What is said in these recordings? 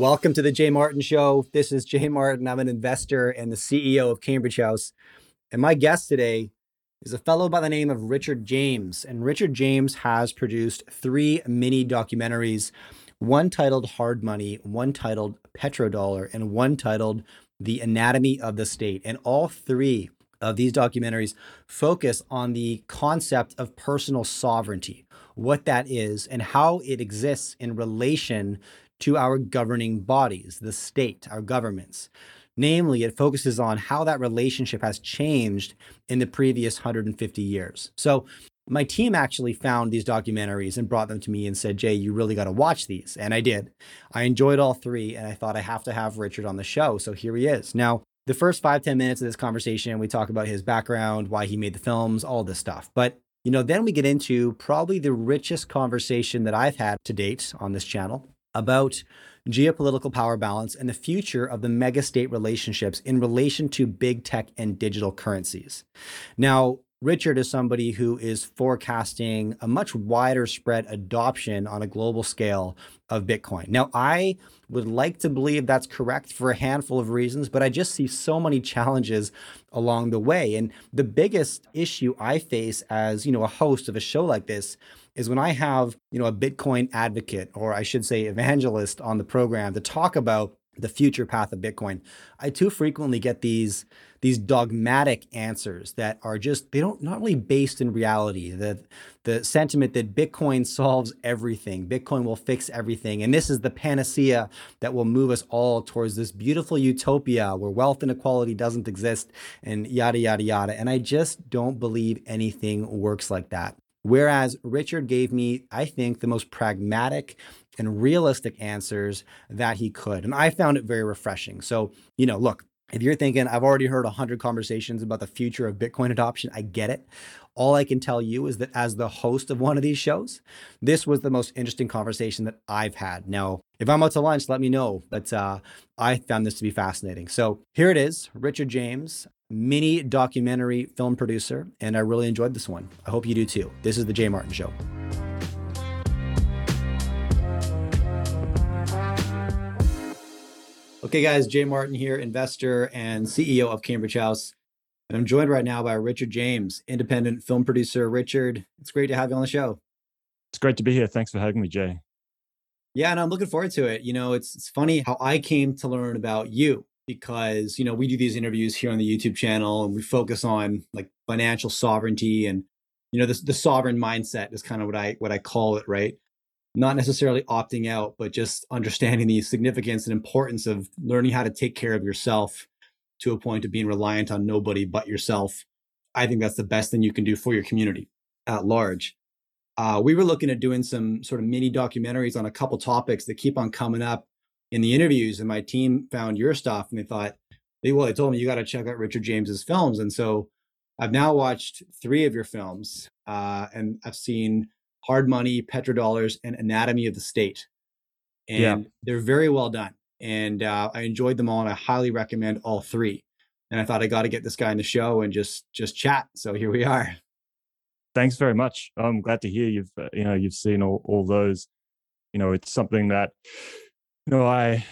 Welcome to the Jay Martin Show. This is Jay Martin. I'm an investor and the CEO of Cambridge House. And my guest today is a fellow by the name of Richard James. And Richard James has produced three mini documentaries one titled Hard Money, one titled Petrodollar, and one titled The Anatomy of the State. And all three of these documentaries focus on the concept of personal sovereignty, what that is, and how it exists in relation to our governing bodies, the state, our governments. Namely, it focuses on how that relationship has changed in the previous 150 years. So, my team actually found these documentaries and brought them to me and said, Jay, you really got to watch these. And I did. I enjoyed all three, and I thought I have to have Richard on the show. So here he is. Now, the first five ten minutes of this conversation, we talk about his background, why he made the films, all this stuff. But you know, then we get into probably the richest conversation that I've had to date on this channel about geopolitical power balance and the future of the mega state relationships in relation to big tech and digital currencies. Now, Richard is somebody who is forecasting a much wider spread adoption on a global scale of Bitcoin. Now, I would like to believe that's correct for a handful of reasons, but I just see so many challenges along the way. And the biggest issue I face as, you know, a host of a show like this is when I have, you know, a Bitcoin advocate or I should say evangelist on the program to talk about the future path of Bitcoin, I too frequently get these these dogmatic answers that are just they don't not really based in reality. The the sentiment that Bitcoin solves everything, Bitcoin will fix everything, and this is the panacea that will move us all towards this beautiful utopia where wealth inequality doesn't exist, and yada yada yada. And I just don't believe anything works like that. Whereas Richard gave me, I think, the most pragmatic and realistic answers that he could. And I found it very refreshing. So, you know, look, if you're thinking, I've already heard 100 conversations about the future of Bitcoin adoption, I get it. All I can tell you is that as the host of one of these shows, this was the most interesting conversation that I've had. Now, if I'm out to lunch, let me know. But uh, I found this to be fascinating. So here it is Richard James, mini documentary film producer, and I really enjoyed this one. I hope you do too. This is The Jay Martin Show. Okay, guys, Jay Martin here, investor and CEO of Cambridge House. And I'm joined right now by Richard James, independent film producer. Richard, it's great to have you on the show. It's great to be here. Thanks for having me, Jay. Yeah, and I'm looking forward to it. You know, it's it's funny how I came to learn about you because you know we do these interviews here on the YouTube channel and we focus on like financial sovereignty and you know the sovereign mindset is kind of what I what I call it, right? Not necessarily opting out, but just understanding the significance and importance of learning how to take care of yourself to a point of being reliant on nobody but yourself. I think that's the best thing you can do for your community at large. Uh, we were looking at doing some sort of mini documentaries on a couple topics that keep on coming up in the interviews and my team found your stuff and they thought they well they told me you got to check out richard james's films and so i've now watched three of your films uh, and i've seen hard money petrodollars and anatomy of the state and yeah. they're very well done and uh, i enjoyed them all and i highly recommend all three and i thought i got to get this guy in the show and just just chat so here we are thanks very much. I'm glad to hear you've uh, you know you've seen all, all those. You know it's something that you know i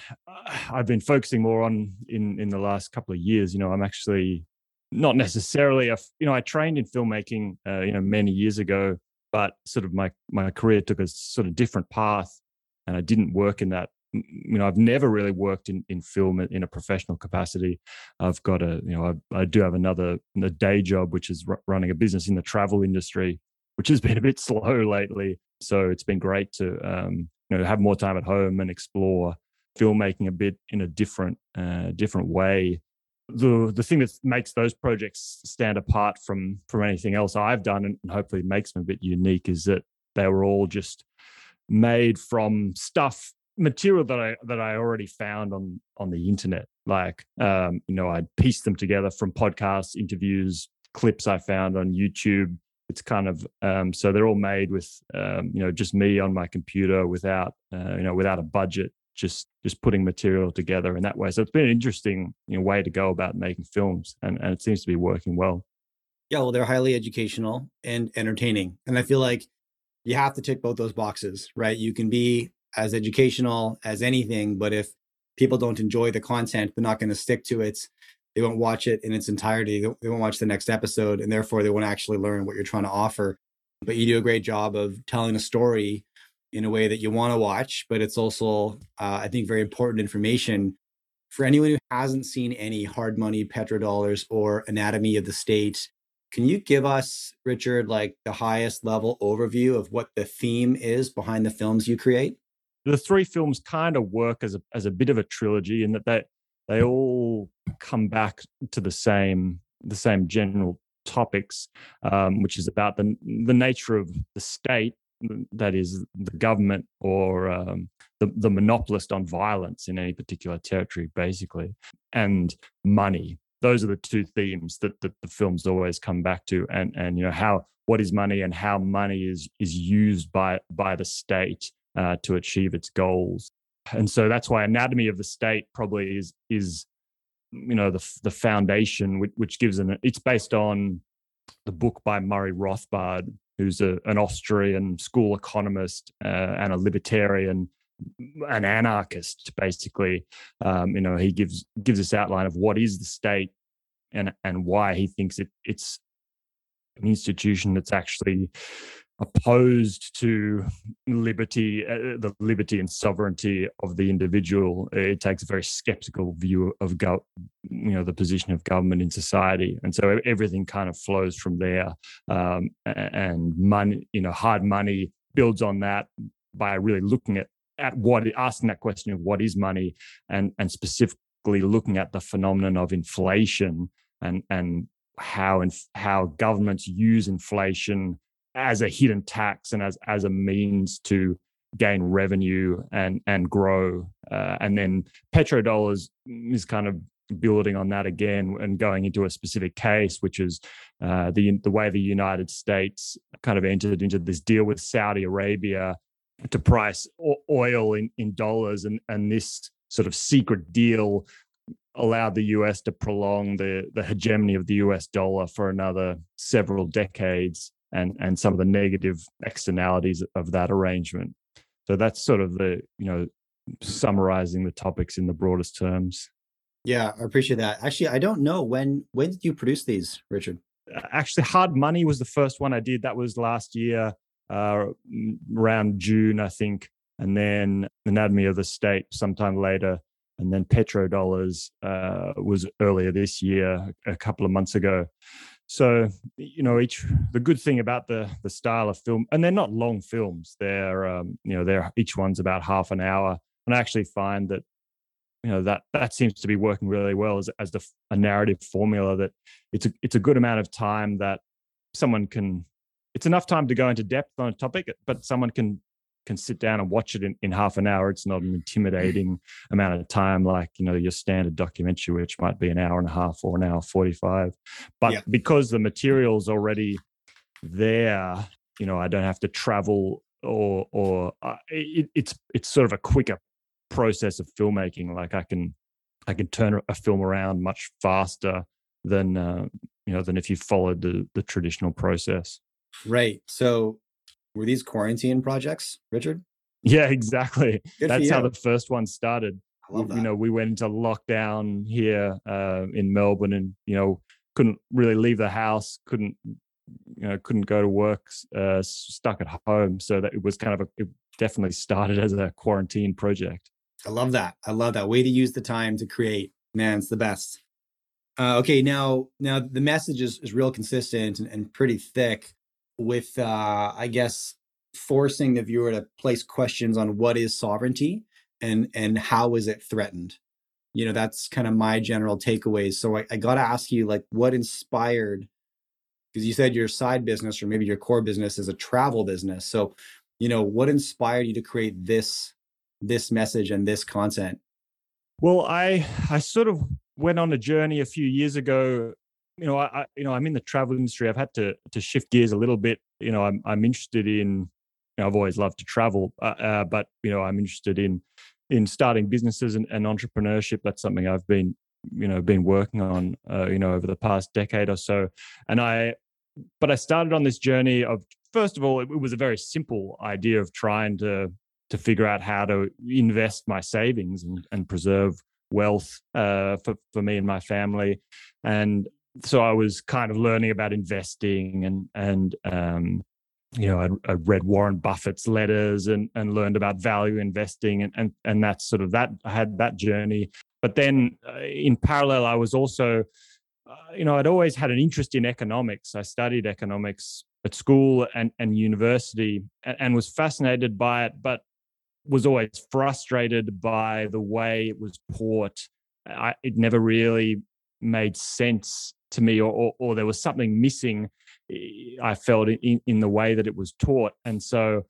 i've been focusing more on in in the last couple of years. You know i'm actually not necessarily a you know i trained in filmmaking uh, you know many years ago but sort of my my career took a sort of different path and i didn't work in that you know i've never really worked in in film in a professional capacity. I've got a you know i, I do have another a day job which is r- running a business in the travel industry which has been a bit slow lately. So it's been great to um, you know have more time at home and explore filmmaking a bit in a different uh, different way. The the thing that makes those projects stand apart from from anything else I've done and hopefully makes them a bit unique is that they were all just made from stuff material that I that I already found on on the internet. Like um you know I pieced them together from podcasts interviews clips I found on YouTube. It's kind of um, so they're all made with um, you know just me on my computer without uh, you know without a budget just just putting material together in that way. So it's been an interesting you know, way to go about making films and, and it seems to be working well. Yeah well they're highly educational and entertaining and i feel like you have to tick both those boxes right? You can be as educational as anything, but if people don't enjoy the content, they're not going to stick to it. They won't watch it in its entirety. They won't watch the next episode, and therefore they won't actually learn what you're trying to offer. But you do a great job of telling a story in a way that you want to watch, but it's also, uh, I think, very important information for anyone who hasn't seen any hard money petrodollars or anatomy of the state can you give us richard like the highest level overview of what the theme is behind the films you create the three films kind of work as a, as a bit of a trilogy in that they they all come back to the same the same general topics um, which is about the the nature of the state that is the government or um, the, the monopolist on violence in any particular territory, basically, and money. Those are the two themes that, that the films always come back to, and and you know how what is money and how money is is used by by the state uh, to achieve its goals, and so that's why anatomy of the state probably is is you know the the foundation which, which gives an it's based on the book by Murray Rothbard, who's a, an Austrian school economist uh, and a libertarian, an anarchist, basically. Um, you know, he gives gives this outline of what is the state and and why he thinks it it's an institution that's actually opposed to liberty, uh, the liberty and sovereignty of the individual. It takes a very skeptical view of go- you know the position of government in society, and so everything kind of flows from there. Um, and money, you know, hard money builds on that by really looking at at what asking that question of what is money, and and specifically looking at the phenomenon of inflation and and how and how governments use inflation as a hidden tax and as as a means to gain revenue and and grow. Uh, and then petrodollars is kind of building on that again and going into a specific case, which is uh, the the way the United States kind of entered into this deal with Saudi Arabia to price oil in, in dollars, and and this sort of secret deal allowed the US to prolong the the hegemony of the US dollar for another several decades and and some of the negative externalities of that arrangement. So that's sort of the you know summarizing the topics in the broadest terms. Yeah, I appreciate that. Actually, I don't know when when did you produce these, Richard? Actually, Hard Money was the first one I did. That was last year, uh, around June, I think, and then Anatomy of the State sometime later, and then Petrodollars uh, was earlier this year, a couple of months ago so you know each the good thing about the the style of film and they're not long films they're um, you know they're each one's about half an hour and i actually find that you know that that seems to be working really well as as the a narrative formula that it's a it's a good amount of time that someone can it's enough time to go into depth on a topic but someone can can sit down and watch it in, in half an hour. It's not an intimidating amount of time like, you know, your standard documentary, which might be an hour and a half or an hour 45. But yeah. because the material's already there, you know, I don't have to travel or, or uh, it, it's, it's sort of a quicker process of filmmaking. Like I can, I can turn a film around much faster than, uh, you know, than if you followed the, the traditional process. Right. So were these quarantine projects, Richard? Yeah, exactly. Good That's how the first one started. You know, we went into lockdown here uh, in Melbourne, and you know, couldn't really leave the house, couldn't you know, couldn't go to work, uh, stuck at home. So that it was kind of a, it definitely started as a quarantine project. I love that. I love that way to use the time to create. Man, it's the best. Uh, okay, now now the message is, is real consistent and, and pretty thick with uh, I guess forcing the viewer to place questions on what is sovereignty and and how is it threatened. You know, that's kind of my general takeaways. So I, I got to ask you, like, what inspired? Because you said your side business or maybe your core business is a travel business. So, you know, what inspired you to create this this message and this content? Well, I I sort of went on a journey a few years ago you know, I, you know, I'm in the travel industry. I've had to to shift gears a little bit. You know, I'm I'm interested in. You know, I've always loved to travel, uh, uh, but you know, I'm interested in in starting businesses and, and, entrepreneurship. That's something I've been, you know, been working on, uh, you know, over the past decade or so. And I, but I started on this journey of first of all, it, it was a very simple idea of trying to to figure out how to invest my savings and, and preserve wealth uh, for, for me and my family. And so I was kind of learning about investing and, and, um, you know, I, I, read Warren Buffett's letters and, and learned about value investing and, and, and that's sort of that, I had that journey. But then uh, in parallel, I was also, uh, you know, I'd always had an interest in economics. I studied economics at school and, and university and, and was fascinated by it, but was always frustrated by the way it was taught. I, it never really made sense to me, or, or, or, there was something missing. Eh, I felt in, in the way that it was taught, and so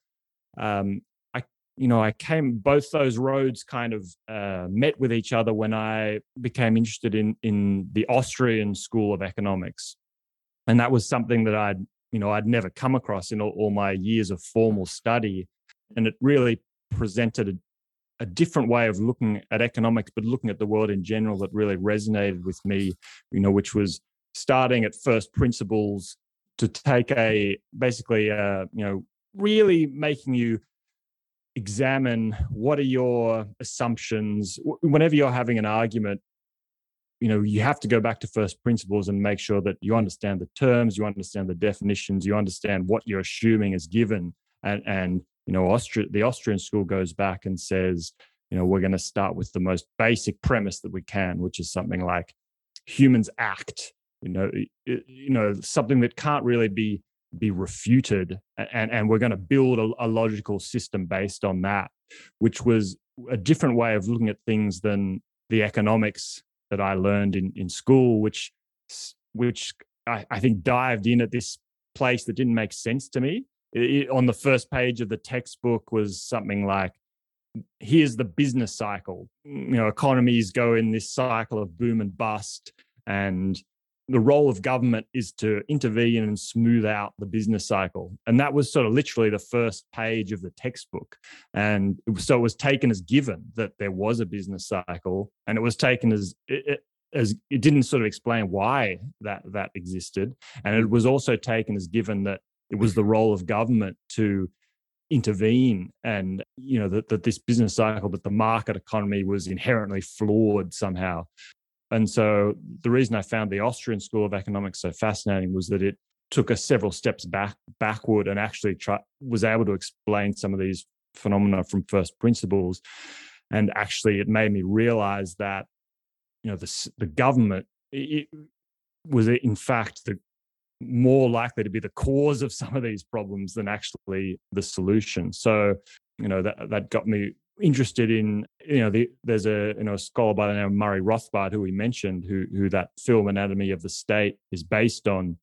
um, I, you know, I came. Both those roads kind of uh, met with each other when I became interested in in the Austrian school of economics, and that was something that I'd you know I'd never come across in all, all my years of formal study, and it really presented a, a, different way of looking at economics, but looking at the world in general that really resonated with me. You know, which was starting at first principles to take a basically uh, you know really making you examine what are your assumptions. Whenever you're having an argument you know you have to go back to first principles and make sure that you understand the terms you understand the definitions you understand what you're assuming is given. And and you know austria the austrian school goes back and says you know we're going to start with the most basic premise that we can which is something like humans act you know you know something that can't really be be refuted and and we're going to build a, a logical system based on that which was a different way of looking at things than the economics that I learned in, in school, which which I, I think dived in at this place that didn't make sense to me. It, on the first page of the textbook was something like, "Here's the business cycle. You know, economies go in this cycle of boom and bust, and the role of government is to intervene and smooth out the business cycle. And that was sort of literally the first page of the textbook. And so it was taken as given that there was a business cycle, and it was taken as it, as it didn't sort of explain why that that existed, and it was also taken as given that it was the role of government to intervene and you know that, that this business cycle that the market economy was inherently flawed somehow and so the reason I found the Austrian School of Economics so fascinating was that it took us several steps back backward and actually try, was able to explain some of these phenomena from first principles. And actually, it made me realize that you know the the government it, was in fact the more likely to be the cause of some of these problems than actually the solution. So you know that that got me interested in you know the, there's a you know a scholar by the name of Murray Rothbard who we mentioned who who that film Anatomy of the State is based on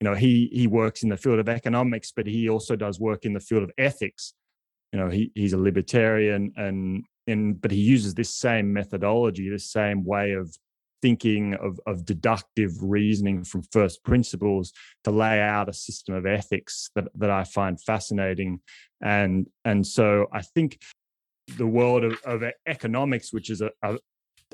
you know he he works in the field of economics but he also does work in the field of ethics you know he he's a libertarian and and but he uses this same methodology this same way of thinking of, of deductive reasoning from first principles to lay out a system of ethics that, that I find fascinating. And and so I think the world of, of economics, which is a, a,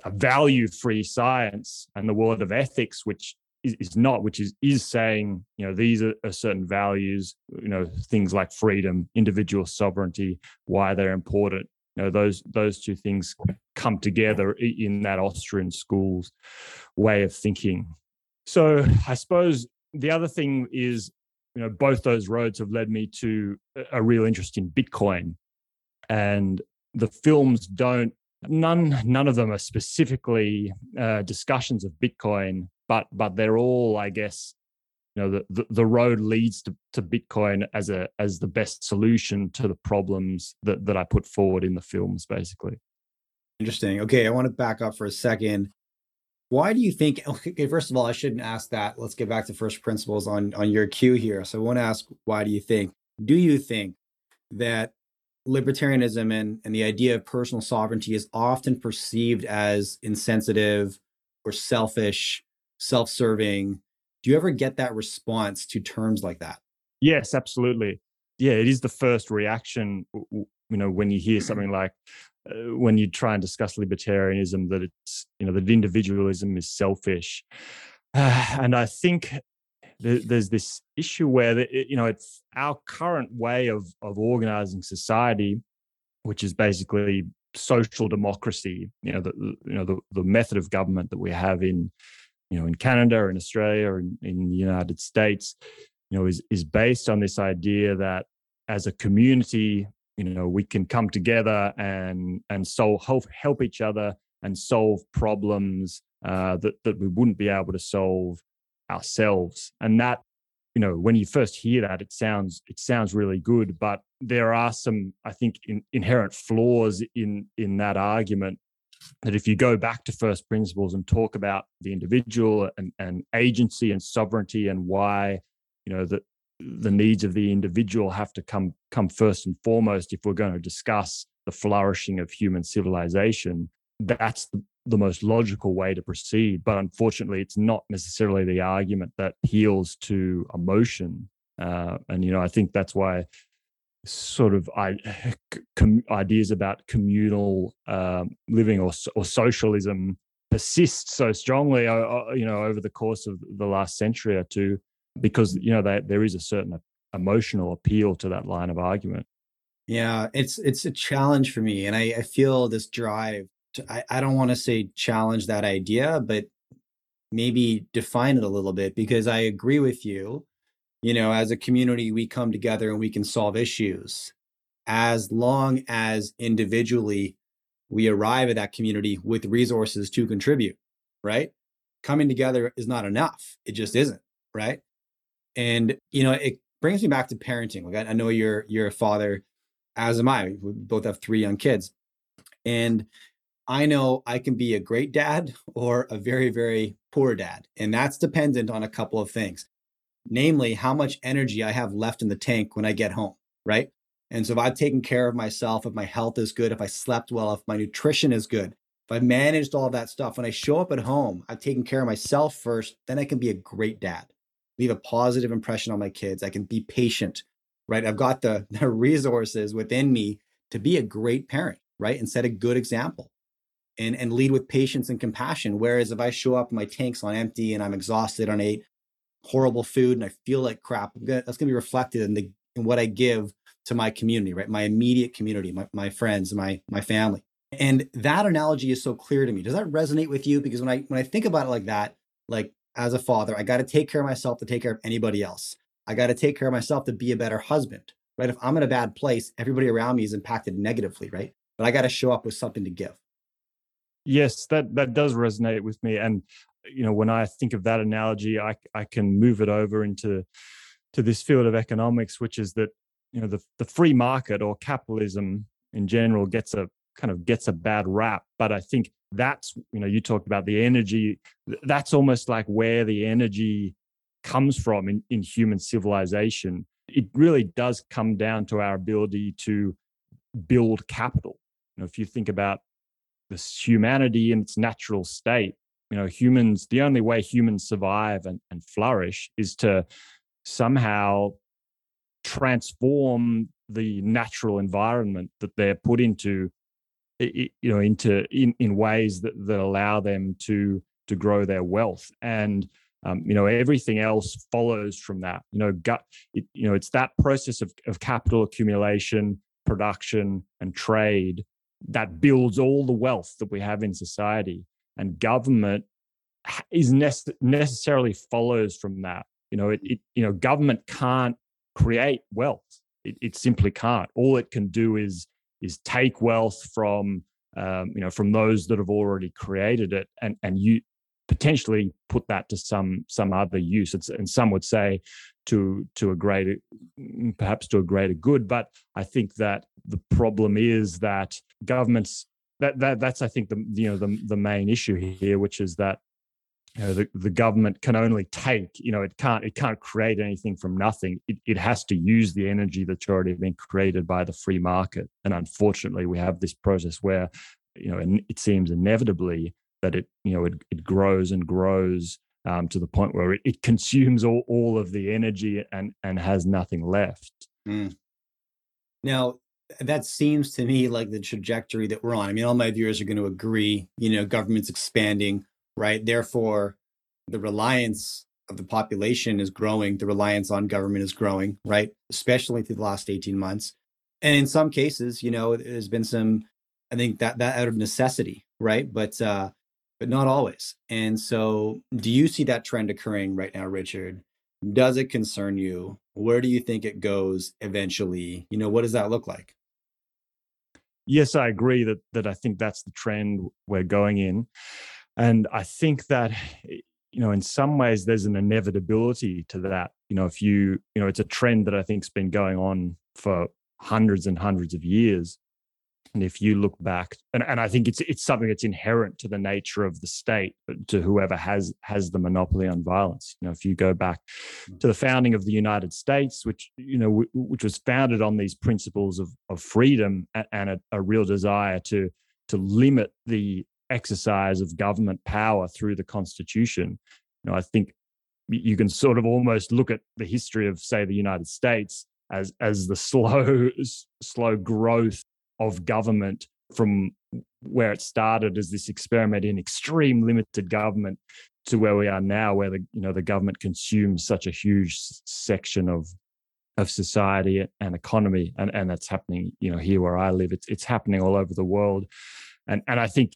a value free science, and the world of ethics, which is, not, which is is saying, you know, these are, are certain values, you know, things like freedom, individual sovereignty, why they're important. You know, those those two things come together in that Austrian school's way of thinking. So I suppose the other thing is, you know, both those roads have led me to a real interest in Bitcoin. And the films don't none none of them are specifically uh, discussions of bitcoin but but they're all i guess you know the, the, the road leads to, to bitcoin as a as the best solution to the problems that that i put forward in the films basically. Interesting. Okay i want to back up for a second. Why do you think okay first of all i shouldn't ask that. Let's get back to first principles on on your cue here. So i want to ask why do you think do you think that libertarianism and, and the idea of personal sovereignty is often perceived as insensitive or selfish, self serving. Do you ever get that response to terms like that? Yes, absolutely. Yeah, it is the first reaction, you know, when you hear something like, uh, when you try and discuss libertarianism, that it's, you know, that individualism is selfish. Uh, and I think there's this issue where you know it's our current way of of organizing society which is basically social democracy. You know, the you know the, the method of government that we have in you know in Canada, in Australia, and in the United States, you know, is is based on this idea that as a community, you know, we can come together and and solve help help each other and solve problems uh, that that we wouldn't be able to solve ourselves. And that, you know, when you first hear that, it sounds it sounds really good, but there are some, I think, in, inherent flaws in in that argument. That if you go back to first principles and talk about the individual and, and agency and sovereignty and why, you know, that the needs of the individual have to come come first and foremost if we're going to discuss the flourishing of human civilization that's the, most logical way to proceed but unfortunately it's not necessarily the argument that appeals to emotion uh, and you know i think that's why sort of I, com, ideas about communal um, living or, or socialism persist so strongly uh, you know over the course of the last century or two because you know that there is a certain emotional appeal to that line of argument. Yeah, it's it's a challenge for me, and I, I feel this drive. I I don't want to say challenge that idea, but maybe define it a little bit because I agree with you. You know, as a community, we come together and we can solve issues as long as individually we arrive at that community with resources to contribute, right? Coming together is not enough. It just isn't, right? And you know, it brings me back to parenting. Like I, I know you're you're a father, as am I. We both have three young kids, and I know I can be a great dad or a very very poor dad, and that's dependent on a couple of things, namely how much energy I have left in the tank when I get home, right? And so if I've taken care of myself, if my health is good, if I slept well, if my nutrition is good, if I've managed all that stuff, when I show up at home, I've taken care of myself first, then I can be a great dad leave a positive impression on my kids. I can be patient, right? I've got the, the resources within me to be a great parent, right? And set a good example and, and lead with patience and compassion. Whereas if I show up, my tank's on empty and I'm exhausted on ate horrible food and I feel like crap, gonna, that's going to be reflected in the in what I give to my community, right? My immediate community, my, my friends, my my family. And that analogy is so clear to me. Does that resonate with you? Because when I when I think about it like that, like as a father. I got to take care of myself to take care of anybody else. I got to take care of myself to be a better husband, right? If I'm in a bad place, everybody around me is impacted negatively, right? But I got to show up with something to give. Yes, that that does resonate with me, and you know when I think of that analogy, I I can move it over into to this field of economics, which is that you know the the free market or capitalism in general gets a kind of gets a bad rap, but I think that's you know you talked about the energy that's almost like where the energy comes from in, in human civilization. It really does come down to our ability to build capital. You know if you think about this humanity in its natural state. You know humans the only way humans survive and, and flourish is to somehow transform the natural environment that they're put into you know into in, in ways that, that allow them to to grow their wealth. And um, you know everything else follows from that. You know gut it, you know it's that process of, of capital accumulation production and trade that builds all the wealth that we have in society and government is nece- necessarily follows from that. You know it, it you know government can't create wealth. It, it simply can't. All it can do is is take wealth from um, you know from those that have already created it and and you potentially put that to some some other use. It's, and some would say to to a greater perhaps to a greater good. But i think that the problem is that governments that, that that's i think the you know the, the main issue here which is that you know, the, the government can only take you know it can't it can't create anything from nothing. It, it has to use the energy that's already been created by the free market. And unfortunately we have this process where you know and it seems inevitably that it you know it, it grows and grows um, to the point where it, it consumes all, all of the energy and and has nothing left mm. now that seems to me like the trajectory that we're on i mean all my viewers are going to agree you know government's expanding right? Therefore, the reliance of the population is growing, the reliance on government is growing, right? Especially through the last 18 months. And in some cases, you know, there's been some, I think that that out of necessity, right? But uh, but not always. And so, do you see that trend occurring right now, Richard? Does it concern you? Where do you think it goes eventually? You know, what does that look like? Yes, I agree that that I think that's the trend we're going in. And I think that you know, in some ways there's an inevitability to that. You know, if you, you know, it's a trend that I think's been going on for hundreds and hundreds of years. And if you look back, and, and I think it's it's something that's inherent to the nature of the state, to whoever has has the monopoly on violence. You know, if you go back mm. to the founding of the United States, which you know, w- which was founded on these principles of of freedom and, and a, a real desire to to limit the exercise of government power through the Constitution. You know, I think you can sort of almost look at the history of, say, the United States as as the slow slow growth of government from where it started as this experiment in extreme limited government to where we are now where the you know the government consumes such a huge section of of society and economy and and that's happening you know here where I live it's it's happening all over the world and and I think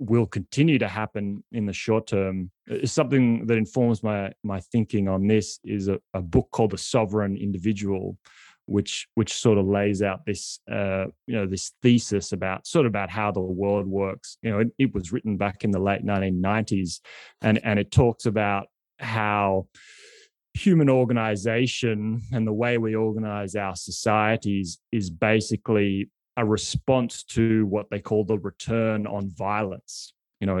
will continue to happen in the short term. Something that informs my my thinking on this is a, a book called The Sovereign Individual, which which sort of lays out this uh, you know this thesis about sort of about how the world works. You know, it, it was written back in the late 1990s, and and it talks about how human organization and the way we organize our societies is basically a response to what they call the return on violence you know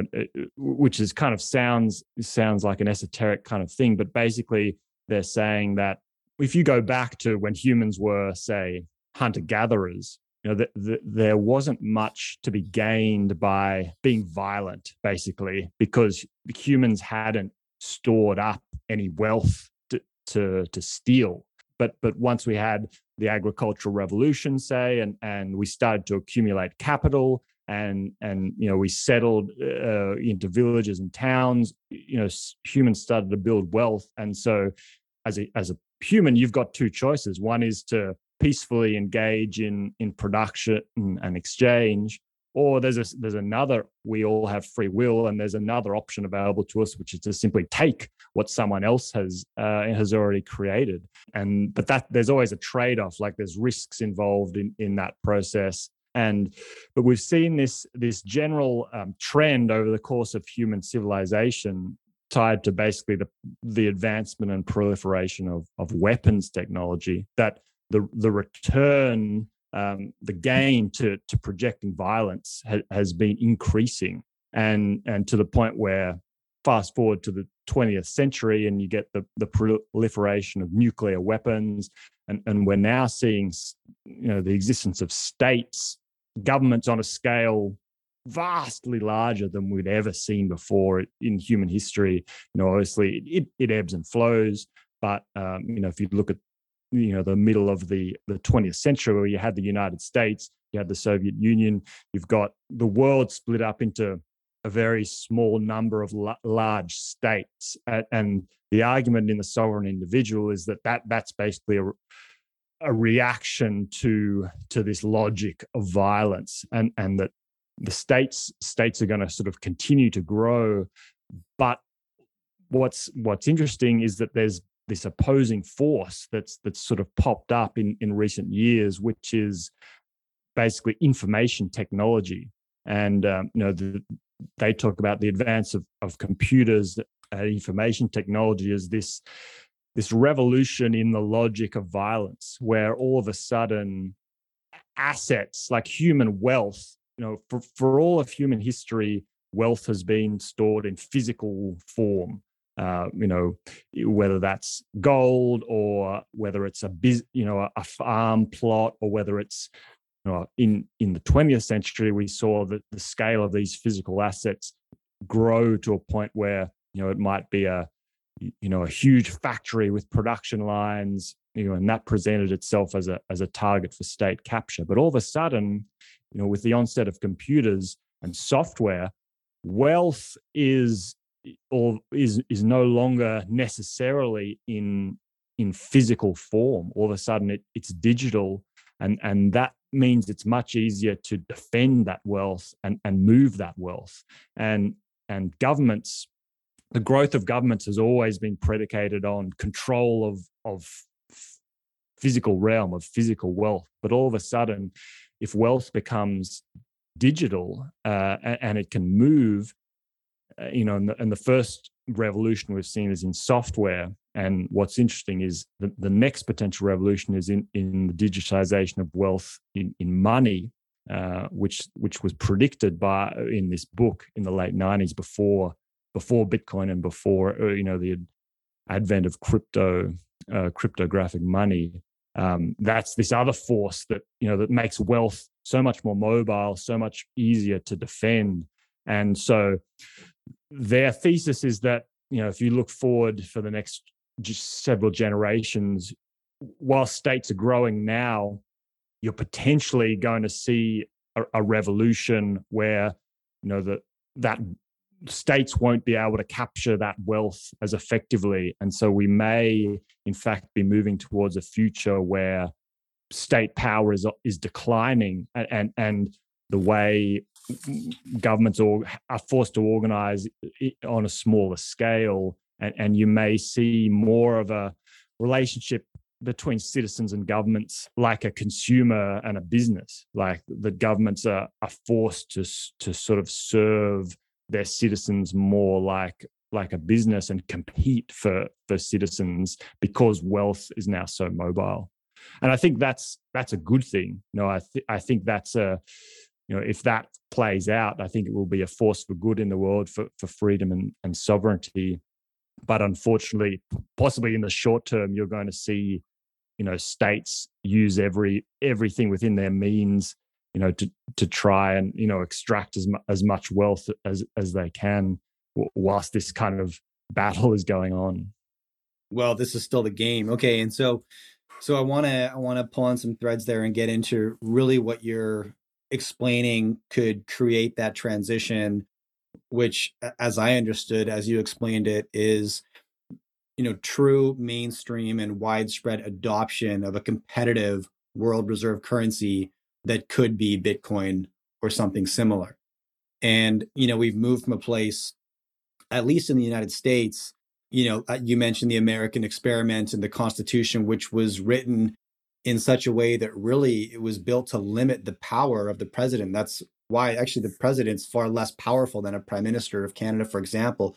which is kind of sounds sounds like an esoteric kind of thing but basically they're saying that if you go back to when humans were say hunter gatherers you know the, the, there wasn't much to be gained by being violent basically because humans hadn't stored up any wealth to to, to steal but but once we had the agricultural revolution, say, and and we started to accumulate capital, and and you know we settled uh, into villages and towns. You know, humans started to build wealth, and so as a as a human, you've got two choices. One is to peacefully engage in in production and exchange, or there's a, there's another we all have free will and there's another option available to us which is to simply take what someone else has uh, has already created and but that there's always a trade-off like there's risks involved in in that process and but we've seen this this general um, trend over the course of human civilization tied to basically the the advancement and proliferation of of weapons technology that the the return um, the gain to to projecting violence ha- has been increasing, and and to the point where fast forward to the 20th century and you get the the proliferation of nuclear weapons, and and we're now seeing you know the existence of states, governments on a scale vastly larger than we'd ever seen before in human history. You know, obviously it, it ebbs and flows, but um, you know, if you look at you know the middle of the the 20th century where you had the united states you had the soviet union you've got the world split up into a very small number of large states and the argument in the sovereign individual is that, that that's basically a, a reaction to to this logic of violence and and that the states states are going to sort of continue to grow but what's what's interesting is that there's this opposing force that's that's sort of popped up in in recent years, which is basically information technology. And um, you know, the, they talk about the advance of of computers, uh, information technology as this this revolution in the logic of violence, where all of a sudden assets like human wealth, you know, for, for all of human history, wealth has been stored in physical form. Uh, you know, whether that's gold or whether it's a biz, you know, a, farm plot or whether it's, you know, in in the 20th century, we saw that the scale of these physical assets grow to a point where you know it might be a you know a huge factory with production lines you know and that presented itself as a as a target for state capture. But all of a sudden you know with the onset of computers and software wealth is or is is no longer necessarily in in physical form. All of a sudden it, it's digital and and that means it's much easier to defend that wealth and and move that wealth. And and governments the growth of governments has always been predicated on control of of physical realm of physical wealth. But all of a sudden if wealth becomes digital uh, and, it can move uh, you know and the, and the first revolution we've seen is in software and what's interesting is the, the next potential revolution is in, in the digitization of wealth in, in money, uh, which which was predicted by in this book in the late 90s before before Bitcoin and before uh, you know the advent of crypto uh, cryptographic money. Um, that's this other force that you know that makes wealth so much more mobile, so much easier to defend, and so their thesis is that you know if you look forward for the next just several generations, while states are growing now, you're potentially going to see a, a revolution where you know that that states won't be able to capture that wealth as effectively. And so we may in fact be moving towards a future where state power is is declining and and, and the way governments are forced to organize on a smaller scale. And, and you may see more of a relationship between citizens and governments like a consumer and a business like the governments are, are forced to to sort of serve their citizens more like like a business and compete for for citizens because wealth is now so mobile. And i think that's that's a good thing. You know i th- i think that's a you know if that plays out i think it will be a force for good in the world for for freedom and, and sovereignty. But unfortunately possibly in the short term you're going to see you know states use every everything within their means you know to to try and you know extract as as much wealth as as they can whilst this kind of battle is going on. Well this is still the game. Okay and so so i want to i want to pull on some threads there and get into really what you're explaining could create that transition which as i understood as you explained it is you know true mainstream and widespread adoption of a competitive world reserve currency that could be bitcoin or something similar and you know we've moved from a place at least in the united states you know uh, you mentioned the american experiment and the constitution which was written in such a way that really it was built to limit the power of the president that's why actually the president's far less powerful than a prime minister of Canada, for example,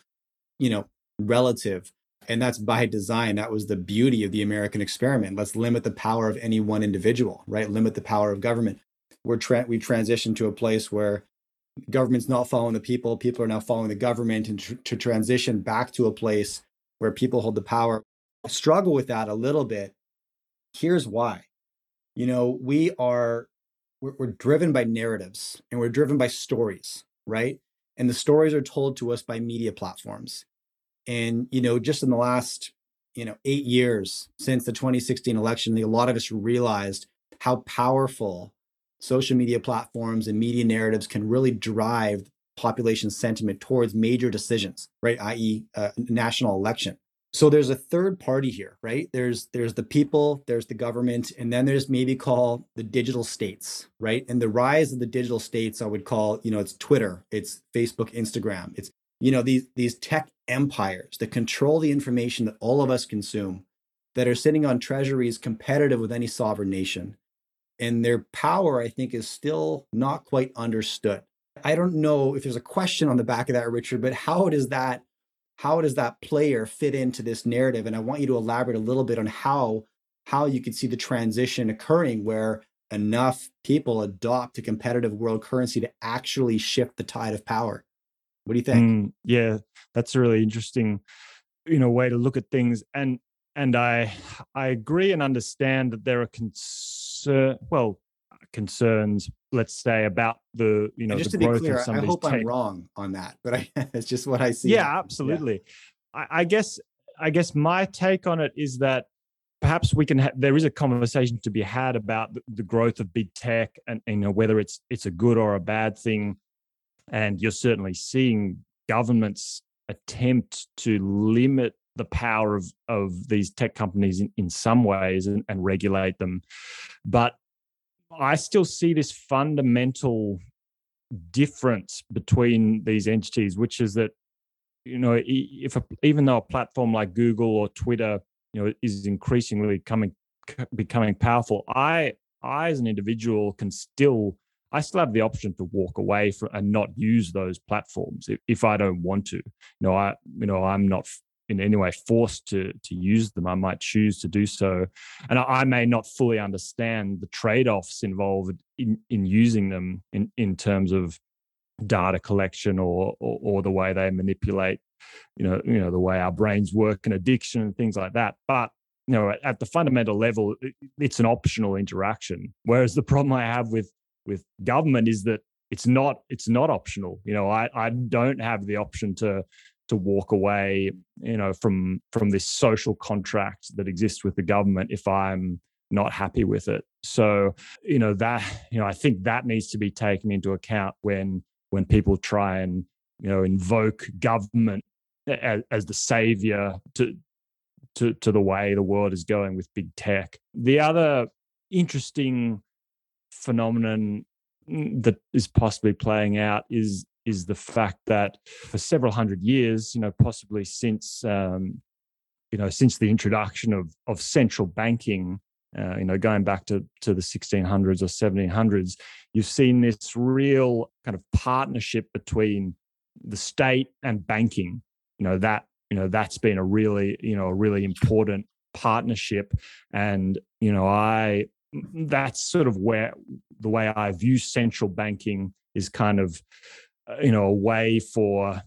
you know, relative. And that's by design. That was the beauty of the American experiment. Let's limit the power of any one individual, right? Limit the power of government. We're tra- we transitioned to a place where government's not following the people. People are now following the government and tr- to transition back to a place where people hold the power. I struggle with that a little bit. Here's why. You know, we are we're, we're driven by narratives and we're driven by stories, right? And the stories are told to us by media platforms. And, you know, just in the last, you know, eight years since the 2016 election, a lot of us realized how powerful social media platforms and media narratives can really drive population sentiment towards major decisions, right? i.e., a uh, national election so there's a third party here right there's there's the people there's the government and then there's maybe call the digital states right and the rise of the digital states i would call you know it's twitter it's facebook instagram it's you know these these tech empires that control the information that all of us consume that are sitting on treasuries competitive with any sovereign nation. And their power i think is still not quite understood. I don't know if there's a question on the back of that richard but how does that how does that player fit into this narrative? And i want you to elaborate a little bit on how how you could see the transition occurring where enough people adopt a competitive world currency to actually shift the tide of power what do you think mm, yeah that's a really interesting you know way to look at things and and i i agree and understand that there are concern well concerns, let's say, about the you know just the to growth be clear, of some I hope these I'm wrong on that, but I, it's just what I see. Yeah, absolutely. Yeah. I, I, guess I guess my take on it is that perhaps we can ha- there is a conversation to be had about the, the growth of big tech and, and, you know whether it's it's a good or a bad thing, and you're certainly seeing governments attempt to limit the power of of these tech companies in, in some ways and, and regulate them. But I still see this fundamental difference between these entities, which is that you know if a, even though a platform like Google or Twitter you know is increasingly coming becoming powerful, I I as an individual can still I still have the option to walk away and not use those platforms if, if I don't want to. You know, I you know I'm not in any way forced to to use them. I might choose to do so, and I, I may not fully understand the trade offs involved in in using them in in terms of data collection or, or, or the way they manipulate you know you know the way our brains work and addiction and things like that but you know at, at the fundamental level it's an optional interaction whereas the problem i have with with government is that it's not it's not optional you know i i don't have the option to to walk away you know from from this social contract that exists with the government if i'm not happy with it so you know that you know i think that needs to be taken into account when when people try and you know invoke government as, as the savior to to to the way the world is going with big tech. The other interesting phenomenon that is possibly playing out is is the fact that for several hundred years, you know, possibly since um, you know since the introduction of of central banking, uh, you know, going back to to the 1600s or 1700s, you've seen this real kind of partnership between the state and banking. You know that you know that's been a really you know a really important partnership and you know i that's sort of where the way i view central banking is kind of uh, you know a way for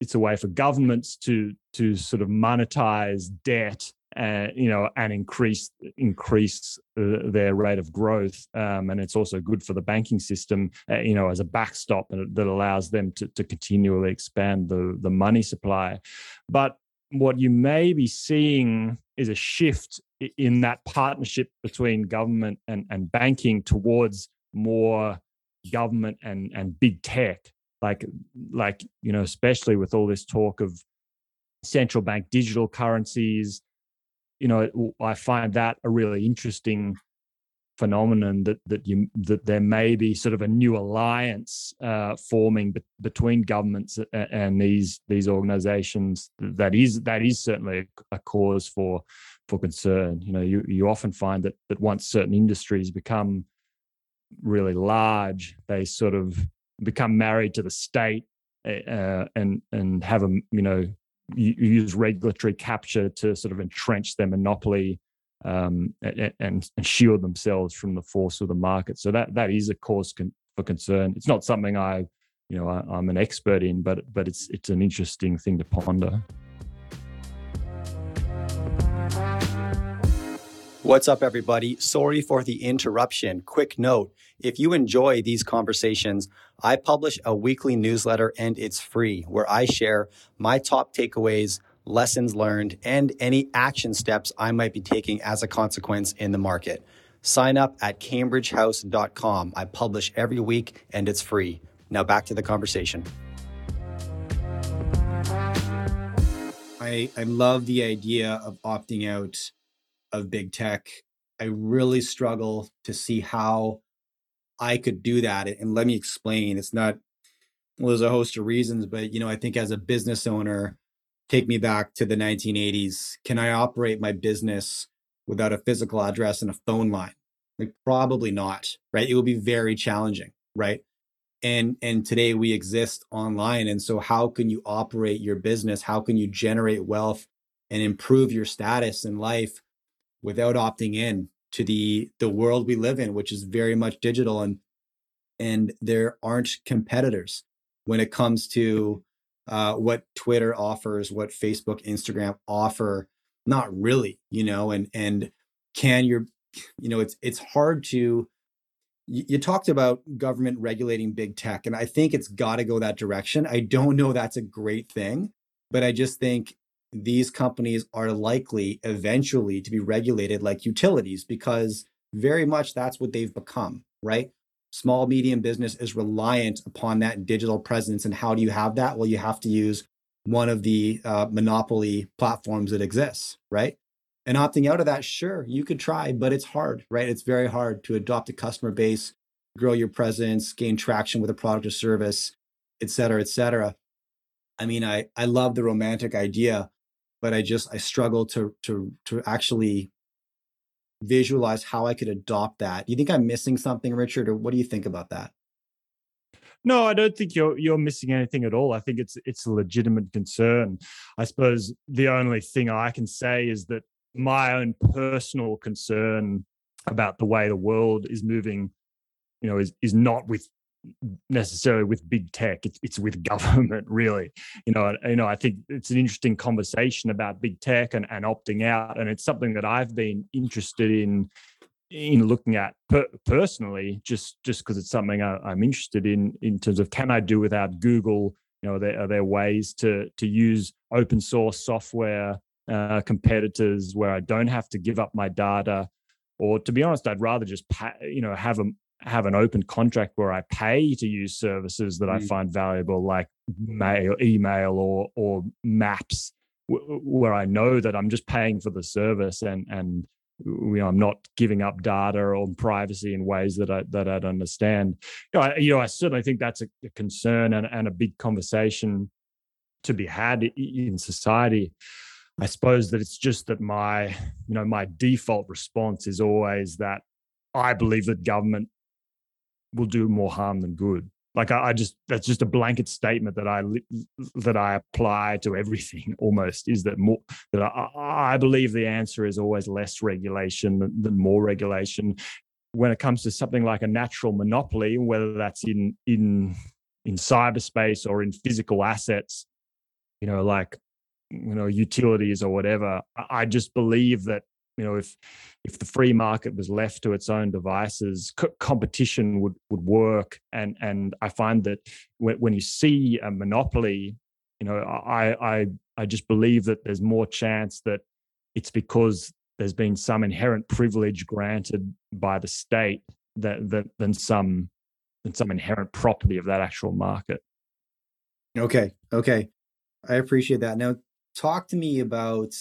it's a way for governments to to sort of monetize debt and you know and increase increase uh, their rate of growth. Um, and it's also good for the banking system uh, you know as a backstop that allows them to, to continually expand the the money supply. But what you may be seeing is a shift in that partnership between government and, and banking towards more government and and big tech. Like like you know especially with all this talk of central bank digital currencies you know, I find that a really interesting phenomenon that that you that there may be sort of a new alliance uh, forming be- between governments and these these organizations. That is that is certainly a cause for for concern you know you you often find that that once certain industries become really large they sort of become married to the state uh, and and have a you know use regulatory capture to sort of entrench their monopoly um, and, and, shield themselves from the force of the market. So that that is a cause con- for concern. It's not something I, you know, I, I'm an expert in, but but it's it's an interesting thing to ponder. What's up, everybody? Sorry for the interruption. Quick note if you enjoy these conversations, I publish a weekly newsletter and it's free where I share my top takeaways, lessons learned, and any action steps I might be taking as a consequence in the market. Sign up at cambridgehouse.com. I publish every week and it's free. Now back to the conversation. I, I love the idea of opting out of big tech. I really struggle to see how I could do that. And let me explain. It's not, well, there's a host of reasons, but, you know, I think as a business owner, take me back to the 1980s. Can I operate my business without a physical address and a phone line? Like, probably not, right? It will be very challenging, right? and and today we exist online and so how can you operate your business how can you generate wealth and improve your status in life without opting in to the the world we live in which is very much digital and and there aren't competitors when it comes to uh, what twitter offers what facebook instagram offer. Not really you know and and can your you know it's it's hard to you, talked about government regulating big tech and i think it's got to go that direction. I don't know that's a great thing but i just think these companies are likely eventually to be regulated like utilities because very much that's what they've become, right? Small, medium business is reliant upon that digital presence. And how do you have that? Well, you have to use one of the uh, monopoly platforms that exists, right? And opting out of that, sure, you could try, but it's hard, right? It's very hard to adopt a customer base, grow your presence, gain traction with a product or service, et cetera, et cetera. I mean, I I love the romantic idea, but I just I struggle to to to actually visualize how I could adopt that. Do you think I'm missing something, Richard, or what do you think about that? No, I don't think you're you're missing anything at all. I think it's it's a legitimate concern. I suppose the only thing I can say is that my own personal concern about the way the world is moving, you know, is is not with necessarily with big tech. It's it's with government, really. You know, you know, I think it's an interesting conversation about big tech and, and opting out, and it's something that I've been interested in in looking at per- personally, just just because it's something I, am interested in in terms of can I do without Google? You know, are there, are there ways to to use open source software uh, competitors where I don't have to give up my data? Or to be honest, I'd rather just pay, you know have a have an open contract where I pay to use services that mm. I find valuable, like mail, email, or or maps, where I know that I'm just paying for the service and and you know, I'm not giving up data or privacy in ways that I that I'd understand. You know, I, you know, I certainly think that's a, a concern and, and a big conversation to be had in society. I suppose that it's just that my, you know, my default response is always that I believe that government will do more harm than good. Like I, I just that's just a blanket statement that I that I apply to everything. Almost is that more that I, I believe the answer is always less regulation than, than more regulation. When it comes to something like a natural monopoly, whether that's in in in cyberspace or in physical assets, you know, like you know utilities or whatever, I just believe that you know if if the free market was left to its own devices co- competition would would work. And and i find that when, when you see a monopoly you know i i i just believe that there's more chance that it's because there's been some inherent privilege granted by the state that, that than some than some inherent property of that actual market. Okay okay. I appreciate that. Now talk to me about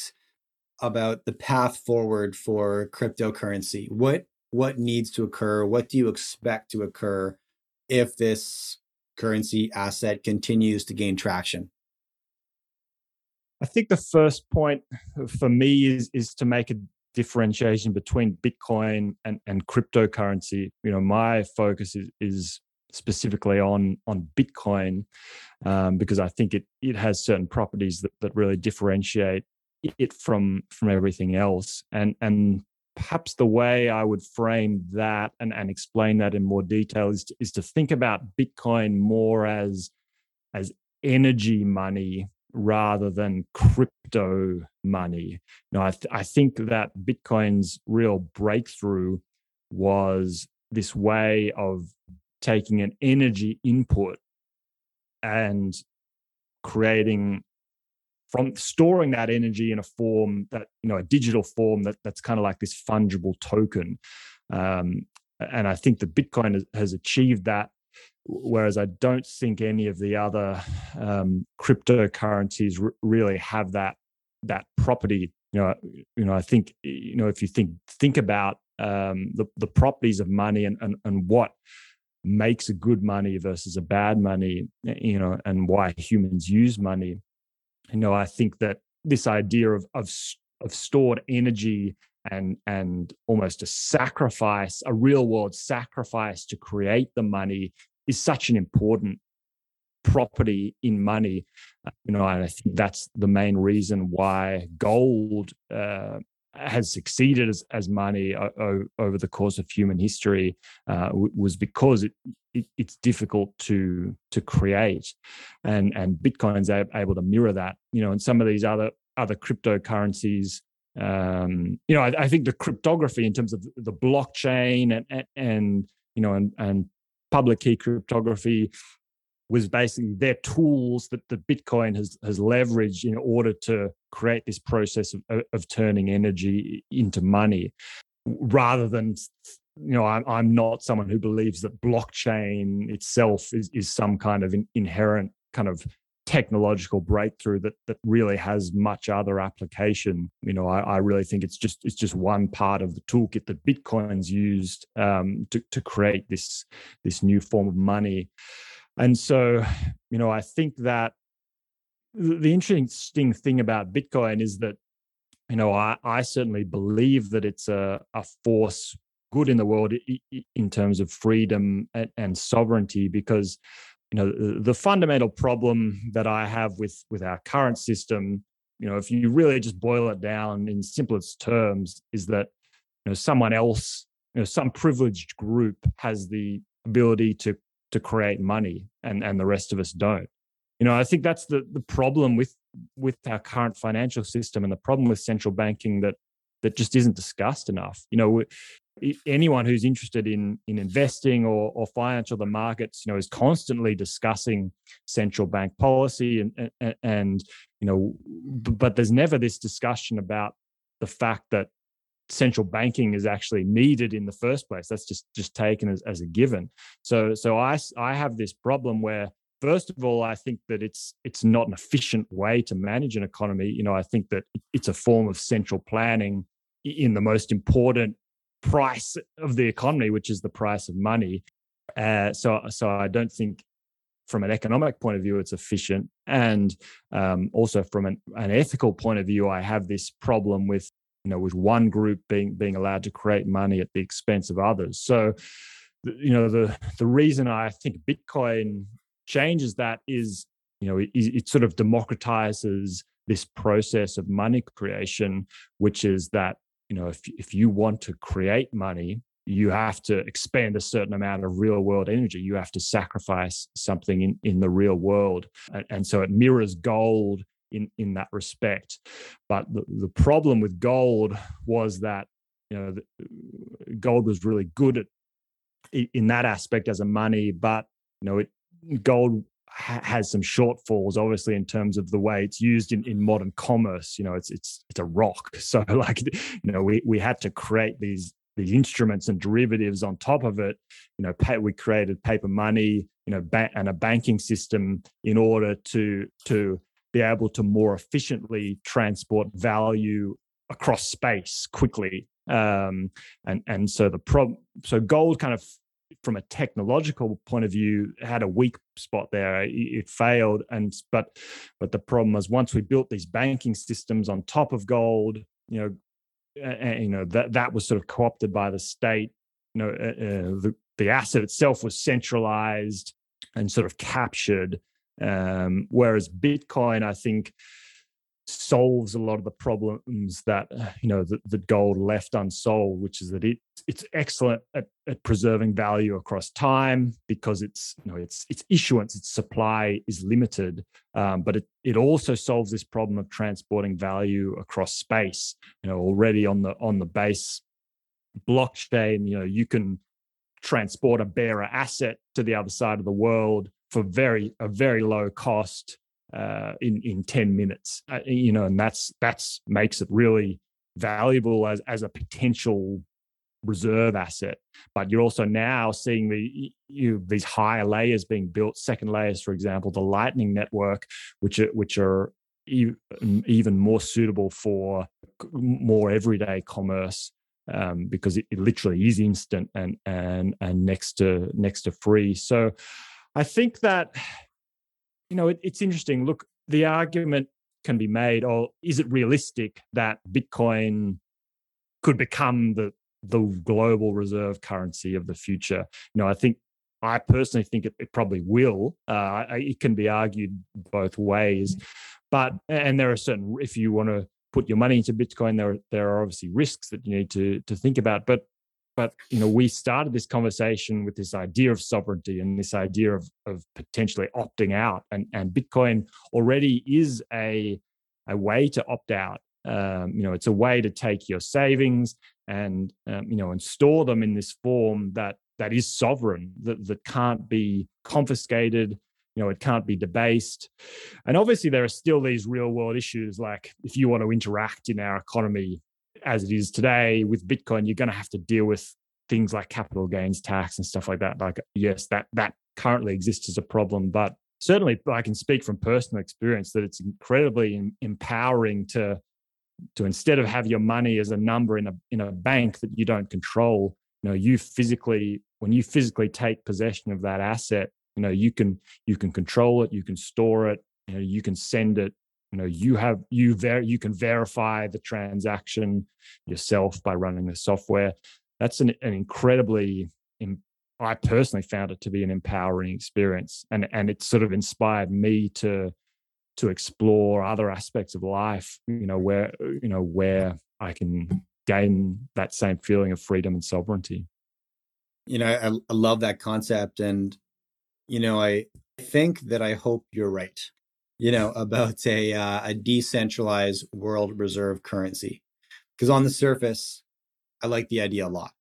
about the path forward for cryptocurrency. What what needs to occur? What do you expect to occur if this currency asset continues to gain traction? I think the first point for me is is to make a differentiation between Bitcoin and, and cryptocurrency. You know, my focus is, is specifically on on Bitcoin um, because I think it it has certain properties that, that really differentiate it from from everything else. And and perhaps the way i would frame that and, and explain that in more detail is to, is to think about bitcoin more as as energy money rather than crypto money. Know i, th- I think that bitcoin's real breakthrough was this way of taking an energy input and creating from storing that energy in a form that you know a digital form that that's kind of like this fungible token. Um, and i think that bitcoin has, achieved that whereas i don't think any of the other um, cryptocurrencies r- really have that that property. You know you know i think you know if you think think about um, the the properties of money and and, and what makes a good money versus a bad money you know and why humans use money you know, I think that this idea of of of stored energy and and almost a sacrifice, a real world sacrifice to create the money is such an important property in money. You know, and I think that's the main reason why gold uh, has succeeded as, as money o- over the course of human history uh, was because it, it, it's difficult to to create, and and Bitcoin's able to mirror that. You know, and some of these other other cryptocurrencies. Um, you know, I, I, think the cryptography in terms of the blockchain and and, and you know and and public key cryptography was basically their tools that the Bitcoin has has leveraged in order to create this process of, of turning energy into money, rather than you know I'm, I'm not someone who believes that blockchain itself is is some kind of in, inherent kind of technological breakthrough that that really has much other application. You know, I, I really think it's just it's just one part of the toolkit that Bitcoin's used um, to to create this this new form of money. And so, you know, I think that the interesting thing about Bitcoin is that, you know, I, I certainly believe that it's a, a force good in the world in terms of freedom and, and sovereignty because you know the, fundamental problem that i have with with our current system you know if you really just boil it down in simplest terms is that you know someone else you know some privileged group has the ability to to create money and and the rest of us don't. You know i think that's the the problem with with our current financial system and the problem with central banking that that just isn't discussed enough. You know anyone who's interested in in investing or or financial the markets you know is constantly discussing central bank policy and and, and you know but there's never this discussion about the fact that central banking is actually needed in the first place. That's just just taken as, as a given. So so i i have this problem where first of all i think that it's it's not an efficient way to manage an economy. You know i think that it's a form of central planning in the most important price of the economy which is the price of money. Uh, so so i don't think from an economic point of view it's efficient. And um, also from an, an ethical point of view i have this problem with you know with one group being being allowed to create money at the expense of others. So you know the the reason i think bitcoin changes that is you know it, it sort of democratizes this process of money creation which is that you know if if you want to create money you have to expend a certain amount of real world energy. You have to sacrifice something in in the real world. And, and so it mirrors gold in in that respect. But the, the problem with gold was that you know gold was really good at in that aspect as a money, but you know it gold ha- has some shortfalls obviously in terms of the way it's used in, in modern commerce. You know it's it's it's a rock. So like you know we we had to create these these instruments and derivatives on top of it. You know pay, we created paper money you know ba- and a banking system in order to to be able to more efficiently transport value across space quickly. Um, and and so the so gold kind of from a technological point of view had a weak spot there. It, failed, and but but the problem was once we built these banking systems on top of gold, you know, and, you know that that was sort of co-opted by the state. You know, uh, uh, the the asset itself was centralized and sort of captured um, whereas Bitcoin, I think, solves a lot of the problems that you know that, that gold left unsolved, which is that it it's excellent at, at preserving value across time because it's you know its its issuance, its supply is limited, um, but it it also solves this problem of transporting value across space. You know, already on the on the base blockchain, you know, you can transport a bearer asset to the other side of the world for very a very low cost uh, in in 10 minutes. Uh, you know and that's that's makes it really valuable as as a potential reserve asset. But you're also now seeing the you these higher layers being built second layers for example the lightning network which are which are even more suitable for more everyday commerce um, because it, it, literally is instant and and and next to next to free. So I think that, you know, it, it's interesting. Look, the argument can be made, or oh, is it realistic that Bitcoin could become the the global reserve currency of the future? You know, I think I personally think it, it probably will. Uh, it can be argued both ways, but and there are certain if you want to put your money into Bitcoin, there there are obviously risks that you need to to think about. But but you know we started this conversation with this idea of sovereignty and this idea of of potentially opting out. And and bitcoin already is a a way to opt out. Um, you know it's a way to take your savings and um, you know and store them in this form that that is sovereign that that can't be confiscated you know it can't be debased. And obviously there are still these real world issues like if you want to interact in our economy as it is today with Bitcoin, you're going to have to deal with things like capital gains tax and stuff like that. Like, yes, that that currently exists as a problem, but certainly I can speak from personal experience that it's incredibly empowering to to instead of have your money as a number in a in a bank that you don't control, you know, you physically when you physically take possession of that asset, you know, you can you can control it, you can store it, you know, you can send it you know you have you ver- you can verify the transaction yourself by running the software. That's an, an incredibly i personally found it to be an empowering experience and and it sort of inspired me to to explore other aspects of life you know where you know where i can gain that same feeling of freedom and sovereignty. You know i, I love that concept and you know i think that i hope you're right you know, about a uh, a decentralized world reserve currency. Because on the surface, I like the idea a lot.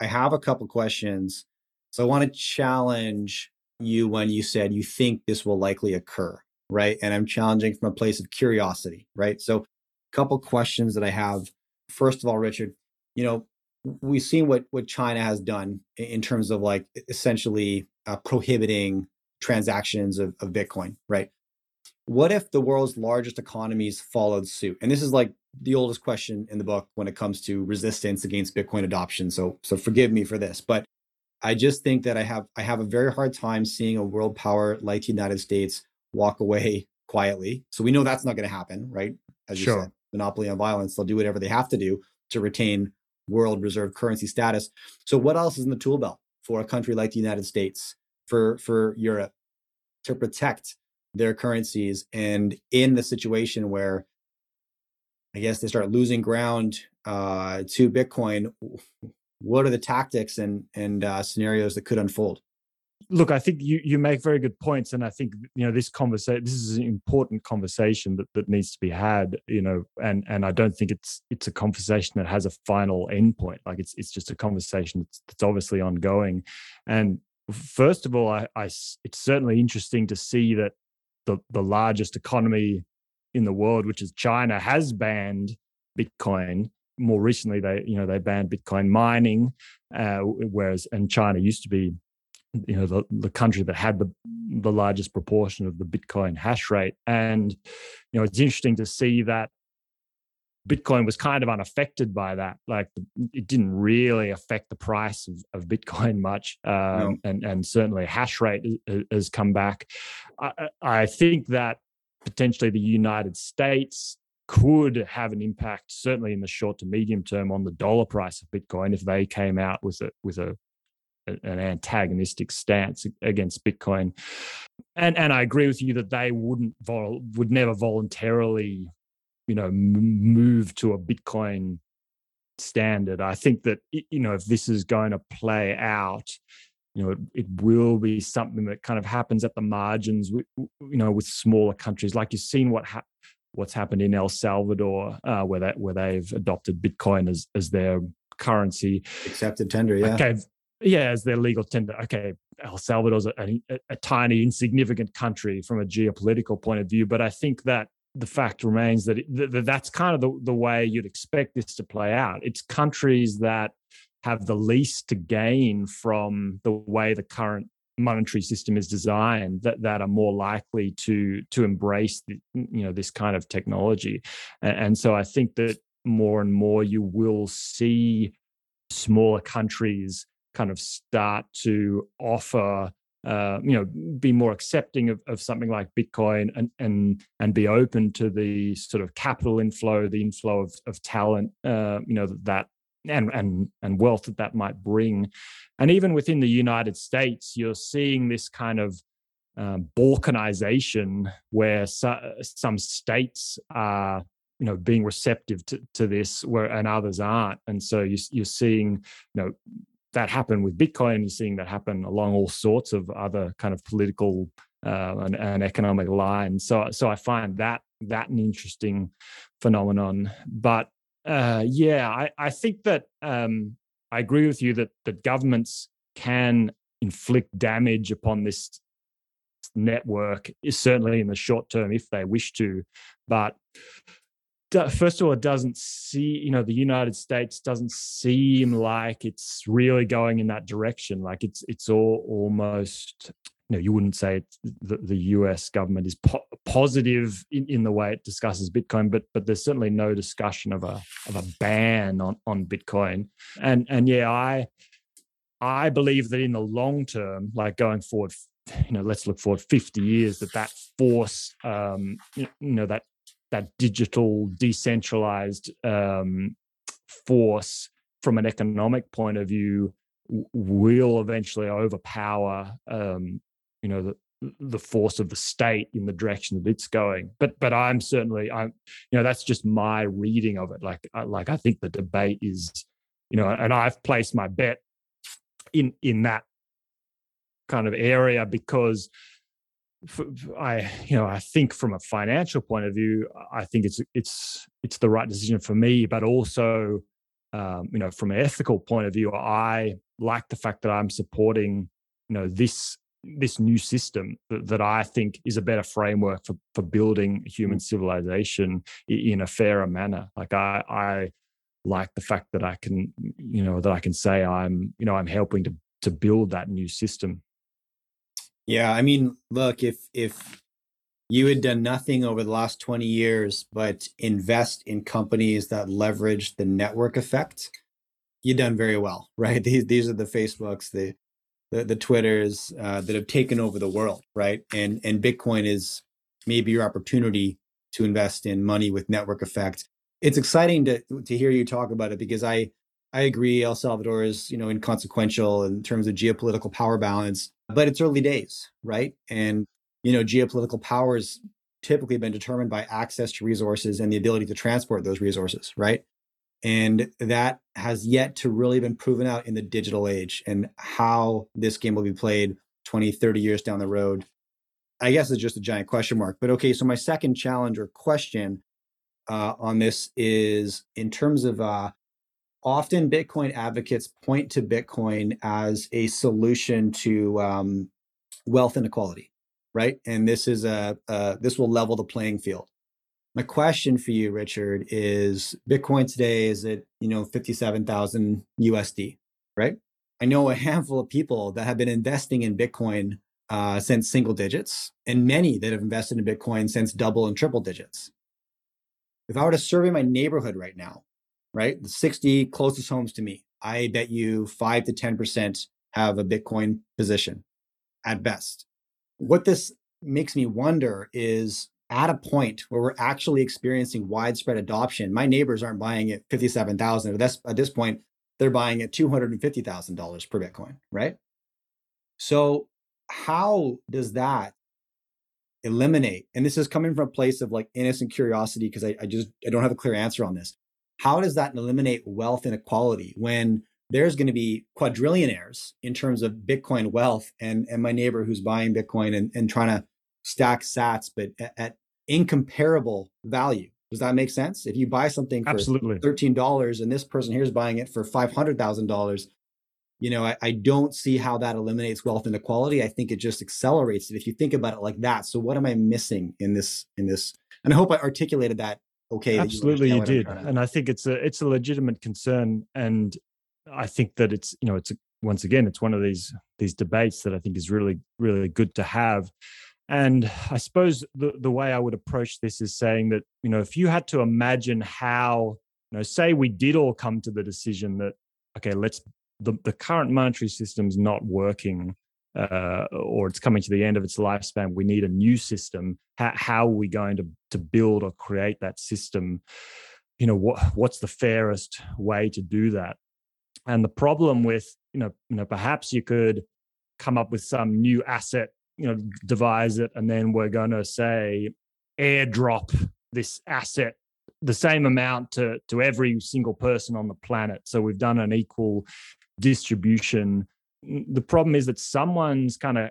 I have a couple questions, so I want to challenge you when you said you think this will likely occur, right? And I'm challenging from a place of curiosity, right? So, a couple questions that I have. First of all, Richard, you know, we've seen what what China has done in terms of like essentially uh, prohibiting transactions of, of Bitcoin, right? What if the world's largest economies followed suit? And this is like the oldest question in the book when it comes to resistance against Bitcoin adoption. So so forgive me for this, but I just think that I have I have a very hard time seeing a world power like the United States walk away quietly. So we know that's not going to happen, right? As you sure. said, monopoly on violence, they'll do whatever they have to do to retain world reserve currency status. So what else is in the tool belt for a country like the United States, for for Europe to protect their currencies and in the situation where i guess they start losing ground uh, to bitcoin what are the tactics and and uh, scenarios that could unfold? Look i think you you make very good points and i think you know this conversation this is an important conversation that, that needs to be had you know and and i don't think it's it's a conversation that has a final endpoint. Like it's it's just a conversation that's, that's obviously ongoing. And first of all I, I it's certainly interesting to see that the, the largest economy in the world, which is China, has banned Bitcoin. More recently, they you know they banned Bitcoin mining, uh, whereas and China used to be you know the, the country that had the the largest proportion of the Bitcoin hash rate. And you know it's interesting to see that Bitcoin was kind of unaffected by that. Like it didn't really affect the price of, of Bitcoin much, um, no. and and certainly hash rate has come back. I, I think that potentially the United States could have an impact, certainly in the short to medium term, on the dollar price of Bitcoin if they came out with a with a an antagonistic stance against Bitcoin. And and I agree with you that they wouldn't vol- would never voluntarily you know move to a bitcoin standard i think that you know if this is going to play out you know it, it will be something that kind of happens at the margins with, you know with smaller countries. Like you've seen what ha- what's happened in el salvador uh, where that where they've adopted bitcoin as as their currency. Accepted tender yeah. Okay yeah, as their legal tender. Okay, El Salvador's a, a, a, tiny, insignificant country from a geopolitical point of view, but I think that the fact remains that, it, that that's kind of the, the way you'd expect this to play out. It's countries that have the least to gain from the way the current monetary system is designed that, that are more likely to to embrace the, you know this kind of technology and, and so i think that more and more you will see smaller countries kind of start to offer uh, you know be more accepting of, of something like bitcoin and and and be open to the sort of capital inflow the inflow of, of talent uh, you know that and and and wealth that that might bring. And even within the united states you're seeing this kind of um, balkanization where so, some states are you know being receptive to, to this where and others aren't. And so you, you're seeing you know that happen with Bitcoin. You're seeing that happen along all sorts of other kind of political uh, and, and, economic lines. So, so I find that that an interesting phenomenon. But uh, yeah, I, I think that um, I agree with you that that governments can inflict damage upon this network, certainly in the short term if they wish to. But first of all, it doesn't see, you know, the United States doesn't seem like it's really going in that direction. Like it's it's all almost you know you wouldn't say the, the U.S. government is po- positive in, in the way it discusses Bitcoin, but but there's certainly no discussion of a of a ban on on Bitcoin. And and yeah, I I believe that in the long term, like going forward, you know, let's look forward 50 years, that that force, um, you know, that that digital decentralized um, force from an economic point of view will eventually overpower um, you know the the force of the state in the direction that it's going. But but i'm certainly i'm you know that's just my reading of it. Like like i think the debate is you know and i've placed my bet in in that kind of area because I you know I think from a financial point of view I think it's it's it's the right decision for me but also um, you know from an ethical point of view I like the fact that I'm supporting you know this this new system that, that I think is a better framework for for building human civilization in a fairer manner. Like I I like the fact that I can you know that I can say I'm you know I'm helping to to build that new system. Yeah, I mean, look, if if you had done nothing over the last 20 years but invest in companies that leverage the network effect, you've done very well, right? These these are the Facebooks, the the, the Twitters uh, that have taken over the world, right? And and Bitcoin is maybe your opportunity to invest in money with network effect. It's exciting to to hear you talk about it because I I agree El Salvador is, you know, inconsequential in terms of geopolitical power balance, but it's early days, right? And you know, geopolitical power has typically been determined by access to resources and the ability to transport those resources, right? And that has yet to really been proven out in the digital age and how this game will be played 20, 30 years down the road. I guess it's just a giant question mark. But okay, so my second challenge or question uh, on this is in terms of uh, often Bitcoin advocates point to Bitcoin as a solution to um, wealth inequality, right? And this is a, a this will level the playing field. My question for you, Richard, is Bitcoin today is at you know fifty seven thousand USD, right? I know a handful of people that have been investing in Bitcoin uh, since single digits, and many that have invested in Bitcoin since double and triple digits. If I were to survey my neighborhood right now, right, the 60 closest homes to me, I bet you five to 10% have a Bitcoin position at best. What this makes me wonder is at a point where we're actually experiencing widespread adoption, my neighbors aren't buying at 57,000. At this, at this point, they're buying at $250,000 per Bitcoin, right? So how does that eliminate, and this is coming from a place of like innocent curiosity, because I, I just, I don't have a clear answer on this. How does that eliminate wealth inequality when there's going to be quadrillionaires in terms of Bitcoin wealth and, and my neighbor who's buying Bitcoin and, and trying to stack sats, but at, at incomparable value. Does that make sense? If you buy something for Absolutely. $13 and this person here is buying it for $500,000, you know, I, I, don't see how that eliminates wealth inequality. I think it just accelerates it if you think about it like that. So what am I missing in this in this? And I hope I articulated that okay. Absolutely, you, you did. And I think it's a it's a legitimate concern. And I think that it's, you know, it's a, once again, it's one of these these debates that I think is really, really good to have. And I suppose the, the way I would approach this is saying that, you know, if you had to imagine how, you know, say we did all come to the decision that, okay, let's, the, the current monetary system's not working uh, or it's coming to the end of its lifespan, we need a new system. How, how are we going to, to build or create that system? You know, what, what's the fairest way to do that? And the problem with, you know, you know, perhaps you could come up with some new asset you know devise it and then we're going to say airdrop this asset the same amount to to every single person on the planet so we've done an equal distribution the problem is that someone's kind of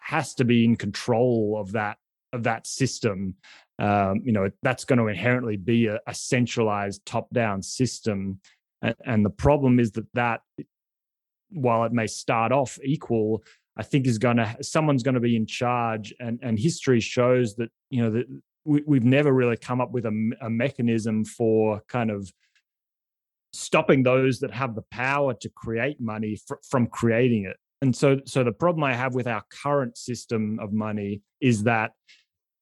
has to be in control of that of that system. Um, you know that's going to inherently be a, a centralized top down system. And, and the problem is that that while it may start off equal I think is going to someone's going to be in charge, and and history shows that you know that we, we've never really come up with a, a mechanism for kind of stopping those that have the power to create money fr- from creating it. and so so the problem I have with our current system of money is that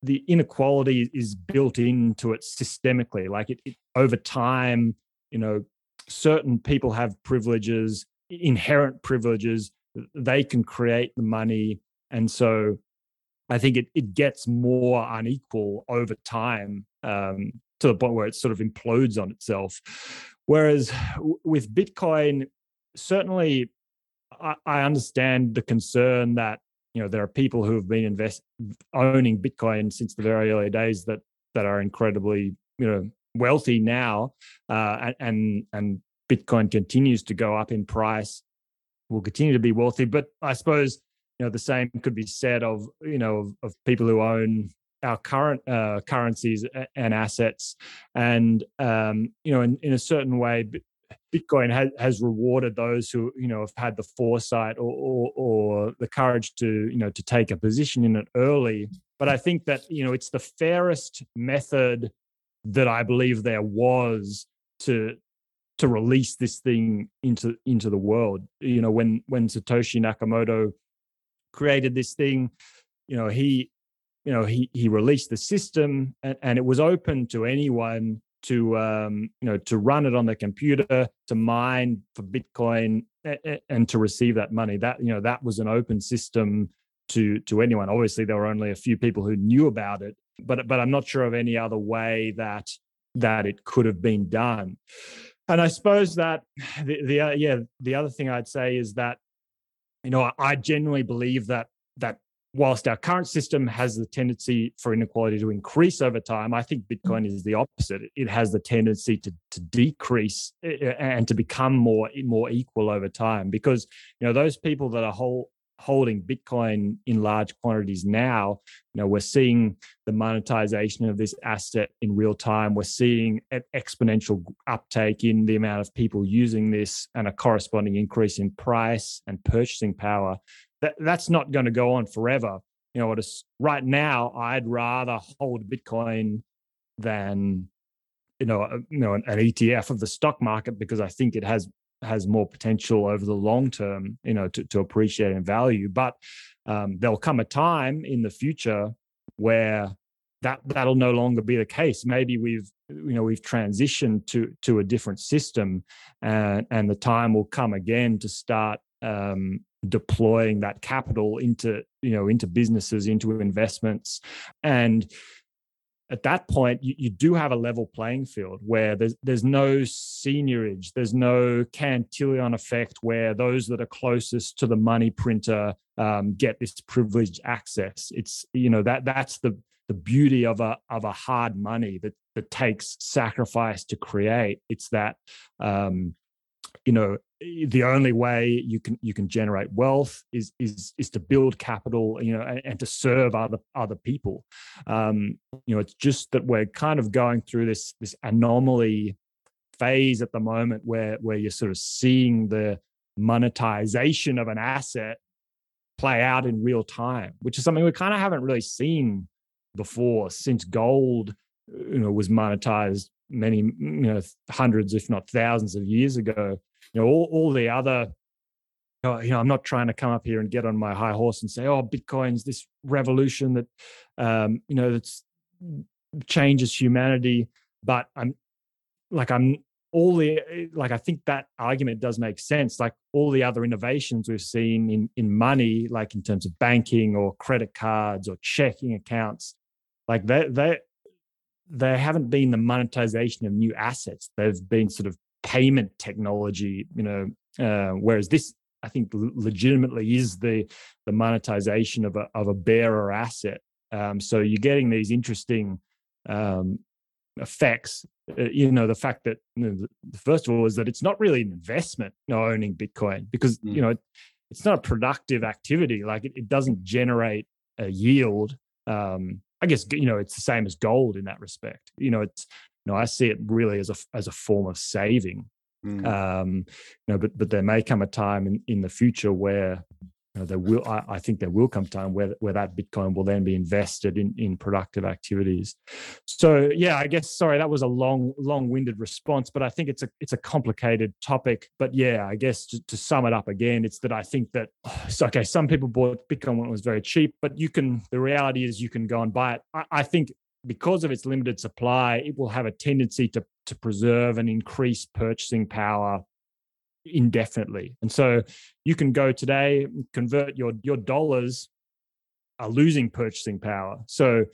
the inequality is built into it systemically. Like it, it over time, you know, certain people have privileges, inherent privileges. They can create the money, and so I think it it gets more unequal over time um, to the point where it sort of implodes on itself. Whereas with Bitcoin, certainly I, understand the concern that you know there are people who have been invest owning Bitcoin since the very early days that that are incredibly you know wealthy now, uh, and and Bitcoin continues to go up in price, will continue to be wealthy. But I suppose you know the same could be said of you know of, of people who own our current uh, currencies and assets, and um, you know in, in a certain way, Bitcoin has, has rewarded those who you know have had the foresight or, or, or the courage to you know to take a position in it early. But I think that you know it's the fairest method that I believe there was to to release this thing into into the world. You know when when Satoshi Nakamoto created this thing, you know he you know he he released the system and, and it was open to anyone to um, you know to run it on the computer to mine for bitcoin and to receive that money. That you know that was an open system to to anyone. Obviously there were only a few people who knew about it but but i'm not sure of any other way that that it could have been done. And i suppose that the, the uh, yeah the other thing i'd say is that you know I, I genuinely believe that that whilst our current system has the tendency for inequality to increase over time, I think mm. Bitcoin is the opposite. It has the tendency to, to decrease eh, eh, and to become more more equal over time. Because you know those people that are whole, holding Bitcoin in large quantities now, you know, we're seeing the monetization of this asset in real time. We're seeing an exponential uptake in the amount of people using this and a corresponding increase in price and purchasing power that that's not going to go on forever. You know, right now, I'd rather hold Bitcoin than you know, a, you know, an, an, ETF of the stock market because I think it has has more potential over the long term, you know, to, to appreciate in value. But um, there'll come a time in the future where that that'll no longer be the case. Maybe we've you know we've transitioned to to a different system, and and the time will come again to start um, deploying that capital into you know into businesses into investments. And at that point you, you do have a level playing field where there's there's no seigniorage there's no cantillon effect where those that are closest to the money printer um, get this privileged access. It's you know that that's the the beauty of a of a hard money that that takes sacrifice to create. It's that um, you know the only way you can you can generate wealth is is is to build capital you know and, and to serve other other people. Um you know it's just that we're kind of going through this this anomaly phase at the moment where where you're sort of seeing the monetization of an asset play out in real time which is something we kind of haven't really seen before since gold you know was monetized many you know hundreds if not thousands of years ago you know all, all the other uh, you know, I'm not trying to come up here and get on my high horse and say, "Oh, Bitcoin's this revolution that, um, you know, that's mm, changes humanity." But I'm like, I'm all the eh, like. I think that argument does make sense. Like all the other innovations we've seen in in money, like in terms of banking or credit cards or checking accounts, like that they they haven't been the monetization of new assets. They've been sort of payment technology, you know, uh, whereas this I think legitimately is the the monetization of a of a bearer asset. Um, so you're getting these interesting um, effects. Uh, you know, the fact that you know, the, first of all is that it's not really an investment you know, owning Bitcoin because mm. you know it, it's not a productive activity. Like it, it doesn't generate a yield. Um, I guess you know it's the same as gold in that respect. You know, it's know, I see it really as a as a form of saving. Mm. Um, you know, but but there may come a time in, in the future where you know, there will I, I, think there will come time where where that Bitcoin will then be invested in in productive activities. So yeah, I guess sorry that was a long long winded response, but I think it's a it's a complicated topic. But yeah, I guess to, to sum it up again, it's that I think that so okay, some people bought Bitcoin when it was very cheap, but you can the reality is you can go and buy it. I, I think because of its limited supply, it will have a tendency to to preserve and increase purchasing power indefinitely. And so you can go today, convert your your dollars are losing purchasing power. So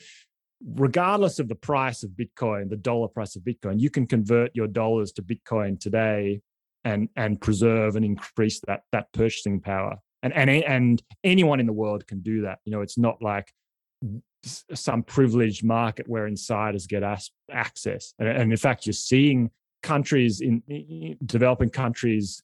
regardless of the price of Bitcoin, the dollar price of Bitcoin, you can convert your dollars to Bitcoin today and and preserve and increase that that purchasing power. And and and anyone in the world can do that. You know, it's not like some privileged market where insiders get access. And in fact, you're seeing countries in, in developing countries,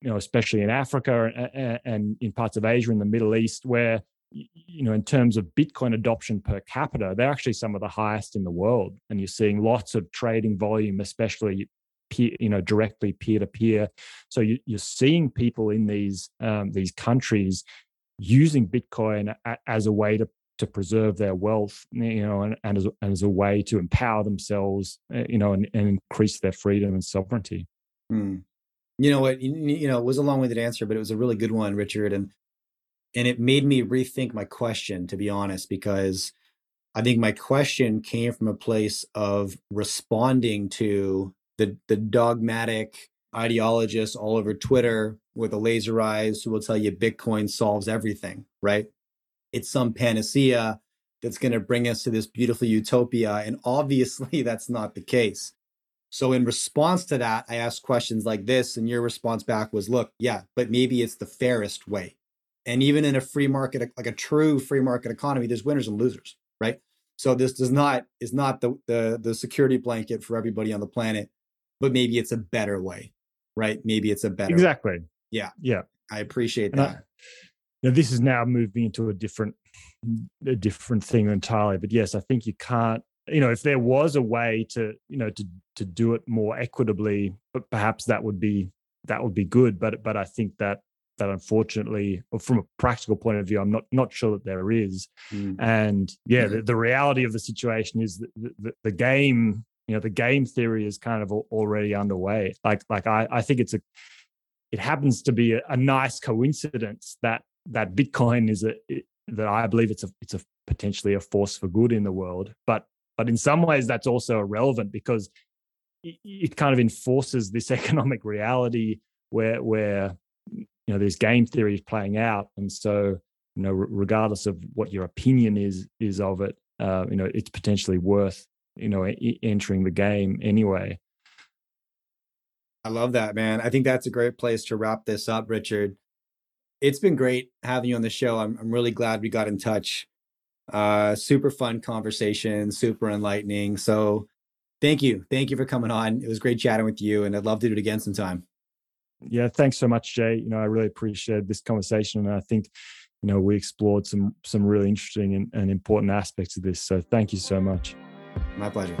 you know, especially in Africa and, and in parts of Asia and the Middle East, where you know, in terms of Bitcoin adoption per capita, they're actually some of the highest in the world. And you're seeing lots of trading volume, especially peer, you know, directly peer to peer. So you, are seeing people in these um, these countries using Bitcoin as a way to to preserve their wealth, you know, and, and, as, and as a way to empower themselves, eh, you know, and, and increase their freedom and sovereignty. Mm. You know what? You, you know, it was a long-winded answer, but it was a really good one, Richard, and and it made me rethink my question, to be honest, because I think my question came from a place of responding to the the dogmatic ideologists all over Twitter with the laser eyes who will tell you Bitcoin solves everything, right? It's some panacea that's going to bring us to this beautiful utopia. And obviously, that's not the case. So, in response to that, I asked questions like this, and your response back was, look, yeah, but maybe it's the fairest way. And even in a free market, like a true free market economy, there's winners and losers, right? So this does not is not the the, the security blanket for everybody on the planet, but maybe it's a better way, right? Maybe it's a better exactly. Way. Yeah, yeah. I appreciate and that. I, know, this is now moving into a different a different thing entirely. But yes, I think you can't. You know, if there was a way to, you know, to to do it more equitably, but perhaps that would be that would be good. But but I think that that unfortunately, from a practical point of view, I'm not not sure that there is. Mm. And yeah, mm. the, the, reality of the situation is that the, the, the, game, you know, the game theory is kind of already underway. Like like I I think it's a it happens to be a, a nice coincidence that that Bitcoin is a that I believe it's a it's a potentially a force for good in the world. But but in some ways that's also irrelevant because it, kind of enforces this economic reality where where you know this game theory is playing out, and so you know regardless of what your opinion is is of it, uh, you know it's potentially worth you know entering the game anyway. I love that, man. I think that's a great place to wrap this up, Richard it's been great having you on the show. I'm, I'm really glad we got in touch. Uh, super fun conversation, super enlightening. So thank you. Thank you for coming on. It was great chatting with you, and I'd love to do it again sometime. Yeah, thanks so much, Jay. You know, I really appreciate this conversation, and I think, you know, we explored some some really interesting and, and important aspects of this. So thank you so much. My pleasure.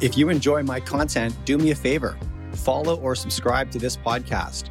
If you enjoy my content, do me a favor follow or subscribe to this podcast.